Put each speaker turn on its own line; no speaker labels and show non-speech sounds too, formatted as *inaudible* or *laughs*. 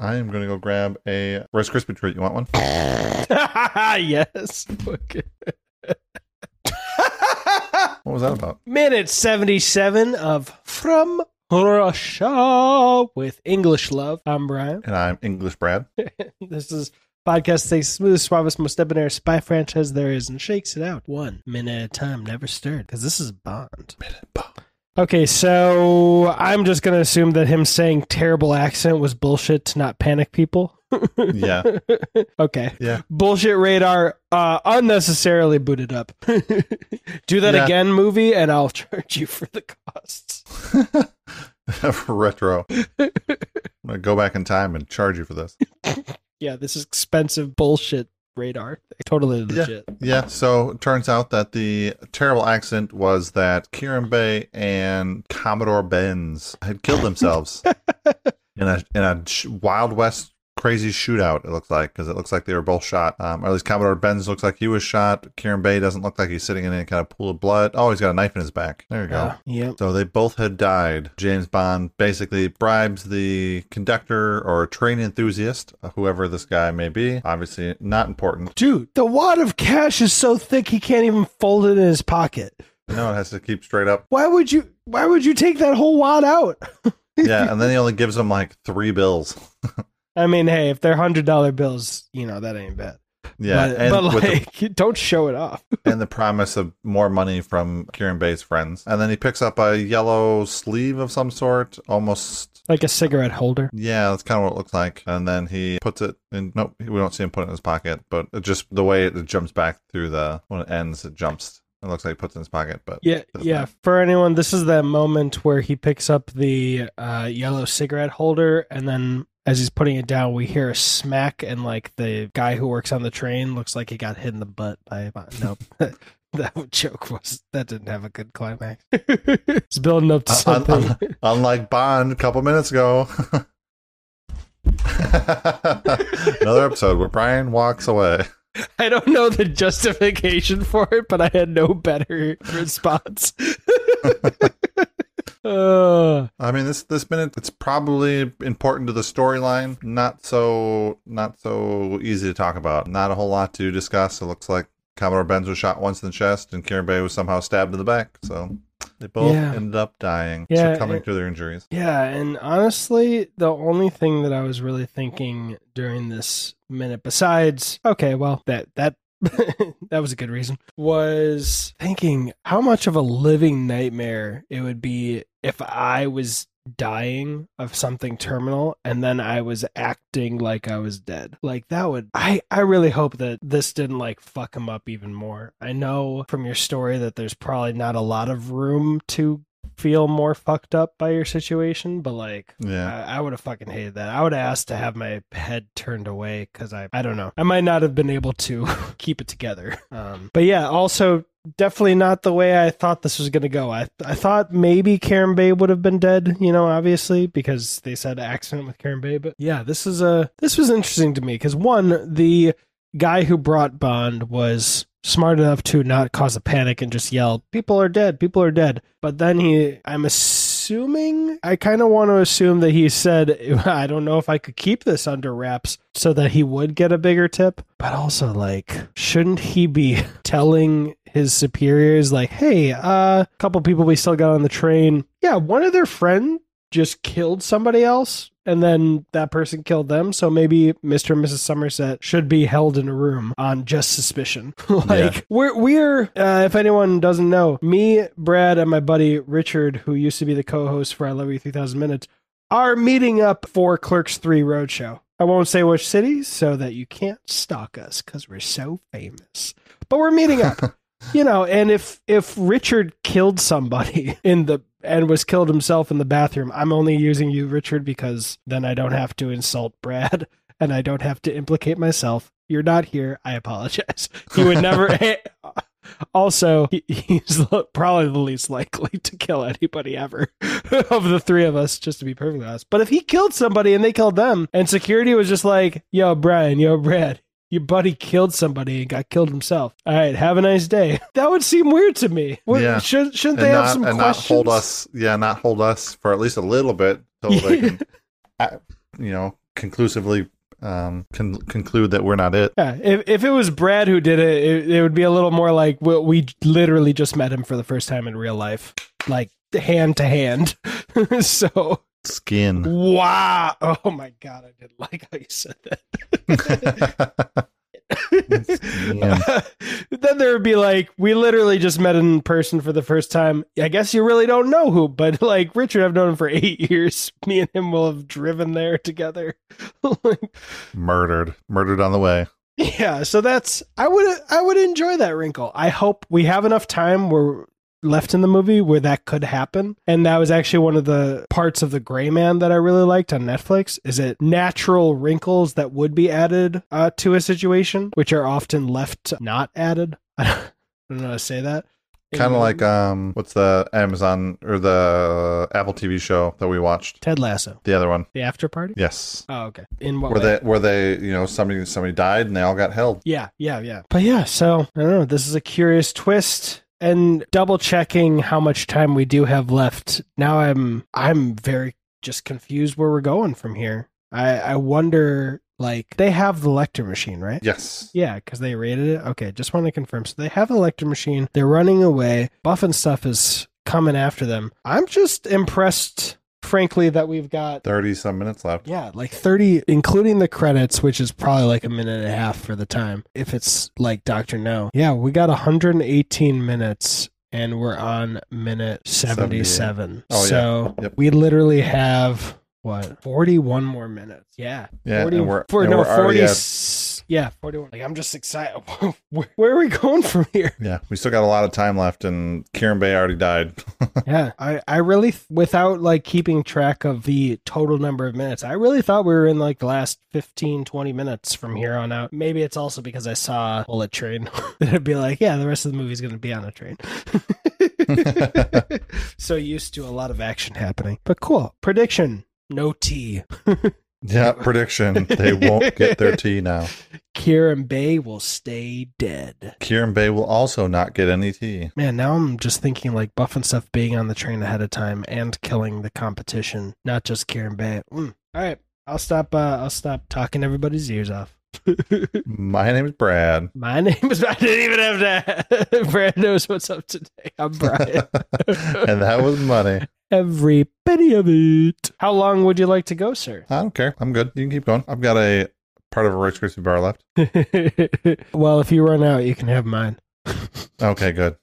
I am going to go grab a Rice Krispie treat. You want one? *laughs*
yes. Okay. *laughs*
What was that about?
Minute 77 of From Russia with English Love. I'm Brian.
And I'm English Brad. *laughs*
This is podcast takes smooth, suavest, most debonair spy franchise there is and shakes it out one minute at a time, never stirred. Because this is Bond. Okay, so I'm just gonna assume that him saying terrible accent was bullshit to not panic people. *laughs*
Yeah. *laughs*
okay.
Yeah.
Bullshit radar uh unnecessarily booted up. *laughs* Do that
Yeah.
again, movie, and I'll charge you for the costs.
Retro. I'm going to go back in time and charge you for this.
Yeah, this is expensive bullshit radar. Totally legit.
Yeah, yeah. so it turns out that the terrible accident was that Kerim Bey and Commodore Benz had killed themselves *laughs* in a in a Wild West crazy shootout. It looks like because it looks like they were both shot. Um, or at least Commodore Benz looks like he was shot. Kerim Bey doesn't look like he's sitting in any kind of pool of blood. Oh, he's got a knife in his back. There you go.
Uh, yep.
So they both had died. James Bond basically bribes the conductor or train enthusiast, whoever this guy may be. Obviously, not important.
Dude, the wad of cash is so thick he can't even fold it in his pocket.
No, it has to keep straight up.
Why would you why would you take that whole wad out? *laughs*
Yeah, and then he only gives him like three bills. *laughs*
I mean, hey, if they're hundred dollar bills, you know, that ain't bad.
Yeah,
but,
and
but
with the,
like *laughs* don't show it off. *laughs*
and the promise of more money from Kerim Bey's friends. And then he picks up a yellow sleeve of some sort, almost.
Like a cigarette holder.
Yeah, that's kind of what it looks like. And then he puts it in. Nope, we don't see him put it in his pocket, but it just the way it jumps back through the when it ends, it jumps. It looks like he puts it in his pocket, but
Yeah, yeah.
matter.
For anyone, this is that moment where he picks up the uh, yellow cigarette holder, and then as he's putting it down, we hear a smack, and like the guy who works on the train looks like he got hit in the butt by. nope. *laughs* That joke was that didn't have a good climax. *laughs* it's building up to
Uh, un-
something.
un- *laughs* unlike Bond a couple minutes ago. Another episode where Brian walks away.
I don't know the justification for it, but I had no better response. Uh,
I mean, this this minute it's probably important to the storyline. Not so not so easy to talk about. Not a whole lot to discuss. It looks like Commodore Benz was shot once in the chest, and Kerim Bey was somehow stabbed in the back. So they both
Yeah.
ended up dying,
Yeah,
succumbing
it-
to their injuries.
yeah, and honestly, the only thing that I was really thinking during this minute, besides okay, well that that *laughs* that was a good reason, was thinking how much of a living nightmare it would be if I was dying of something terminal and then I was acting like I was dead. Like that would I I really hope that this didn't like fuck him up even more. I know from your story that there's probably not a lot of room to feel more fucked up by your situation, but like
Yeah,
I, I would have fucking hated that. I would have asked to have my head turned away because I I don't know. I might not have been able to *laughs* keep it together. Um, but yeah, also definitely not the way I thought this was gonna go. I I thought maybe Kerim Bey would have been dead, you know, obviously because they said accident with Kerim Bey. But yeah, this is a this was interesting to me because one the guy who brought Bond was smart enough to not cause a panic and just yell, "People are dead! People are dead!" But then he, I'm assuming, I kind of want to assume that he said, *laughs* "I don't know if I could keep this under wraps," so that he would get a bigger tip. But also, like, shouldn't he be *laughs* telling his superiors, like, "Hey, uh, a couple people we still got on the train. Yeah, one of their friend just killed somebody else." And then that person killed them. So maybe Mr. and Mrs. Somerset should be held in a room on just suspicion. *laughs* like
Yeah.
we're we're uh, if anyone doesn't know, me, Brad, and my buddy Richard, who used to be the co-host for I Love You 3000 Minutes, are meeting up for Clerks 3 Roadshow. I won't say which city so that you can't stalk us because we're so famous. But we're meeting up. *laughs* you know, and if if Richard killed somebody *laughs* in the and was killed himself in the bathroom, I'm only using you, Richard, because then I don't have to insult Brad *laughs* and I don't have to implicate myself. You're not here. I apologize. *laughs* He would never. *laughs* also, he, he's probably the least likely to kill anybody ever of the three of us, just to be perfectly honest. But if he killed somebody and they killed them, and security was just like, "Yo, Brian, yo, Brad." Your buddy killed somebody and got killed himself. All right, have a nice day. *laughs* That would seem weird to me. What-
Yeah.
should, shouldn't
and
they
not
have some
and not
questions?
hold us. Yeah, not hold us for at least a little bit till they can, *laughs* you know, conclusively um, con- conclude that we're not it.
Yeah, if if it was Brad who did it, it, it would be a little more like we, we literally just met him for the first time in real life, like hand to hand. *laughs* so
Skin.
wow, oh my god, I didn't like how you said that. *laughs* Then there would be like, we literally just met in person for the first time. I guess you really don't know who, but like Richard, I've known him for *laughs* eight years. Me and him will have driven there together. *laughs* Like,
Murdered. Murdered on the way.
yeah, so that's I would I would enjoy that wrinkle. I hope we have enough time where left in the movie where that could happen. And that was actually one of the parts of the Gray Man that I really liked on Netflix. Is it natural wrinkles that would be added uh, to a situation, which are often left not added. *laughs* I don't know how to say that.
Kind of like um, what's the Amazon or the Apple TV show that we watched?
Ted Lasso,
The other one.
the after party.
Yes.
Oh, okay. In what
Where
way?
they where they you know somebody somebody died and they all got held.
Yeah, yeah, yeah. But yeah, so I don't know. This is a curious twist. And double checking how much time we do have left. Now I'm I'm very just confused where we're going from here. I I wonder like they have the Lektor machine, right?
Yes.
Yeah, because they rated it. Okay, just want to confirm. So they have the Lektor machine. They're running away. Buff and stuff is coming after them. I'm just impressed, frankly, that we've got
Thirty some minutes left.
yeah, like 30, including the credits, which is probably like a minute and a half for the time. If it's like Dr. No. Yeah, we got 118 minutes and we're on minute 77.
Oh, yeah.
so
Yep.
we literally have, what, 41 more minutes. Yeah.
Yeah,
40,
and we're,
for,
and
no,
we're already
40.
at-
yeah, 41. Like, I'm just excited. *laughs* where, where are we going from here?
yeah, we still got a lot of time left, and Kerim Bey already died. *laughs*
yeah i i really without like keeping track of the total number of minutes i really thought we were in like the last 15 20 minutes from here on out maybe it's also because i saw bullet train that *laughs* it'd be like yeah the rest of the movie's gonna be on a train so used to a lot of action happening but cool prediction no tea
yeah, *laughs* prediction: they won't get their tea now. *laughs*
kerim bey will stay dead
Kerim Bey will also not get any tea.
Man, now I'm just thinking like Buff and stuff being on the train ahead of time and killing the competition, not just Kerim Bey. Mm. All right, I'll stop. Uh, I'll stop talking everybody's ears off.
My name is Brad.
My name is. *laughs* I didn't even have that. *laughs* Brad knows what's up today. I'm Brian. *laughs*
and that was money.
Every penny of it. How long would you like to go, sir?
I don't care. I'm good. You can keep going. I've got a part of a Rice Krispie bar left.
well, if you run out, you can have mine.
Okay, good.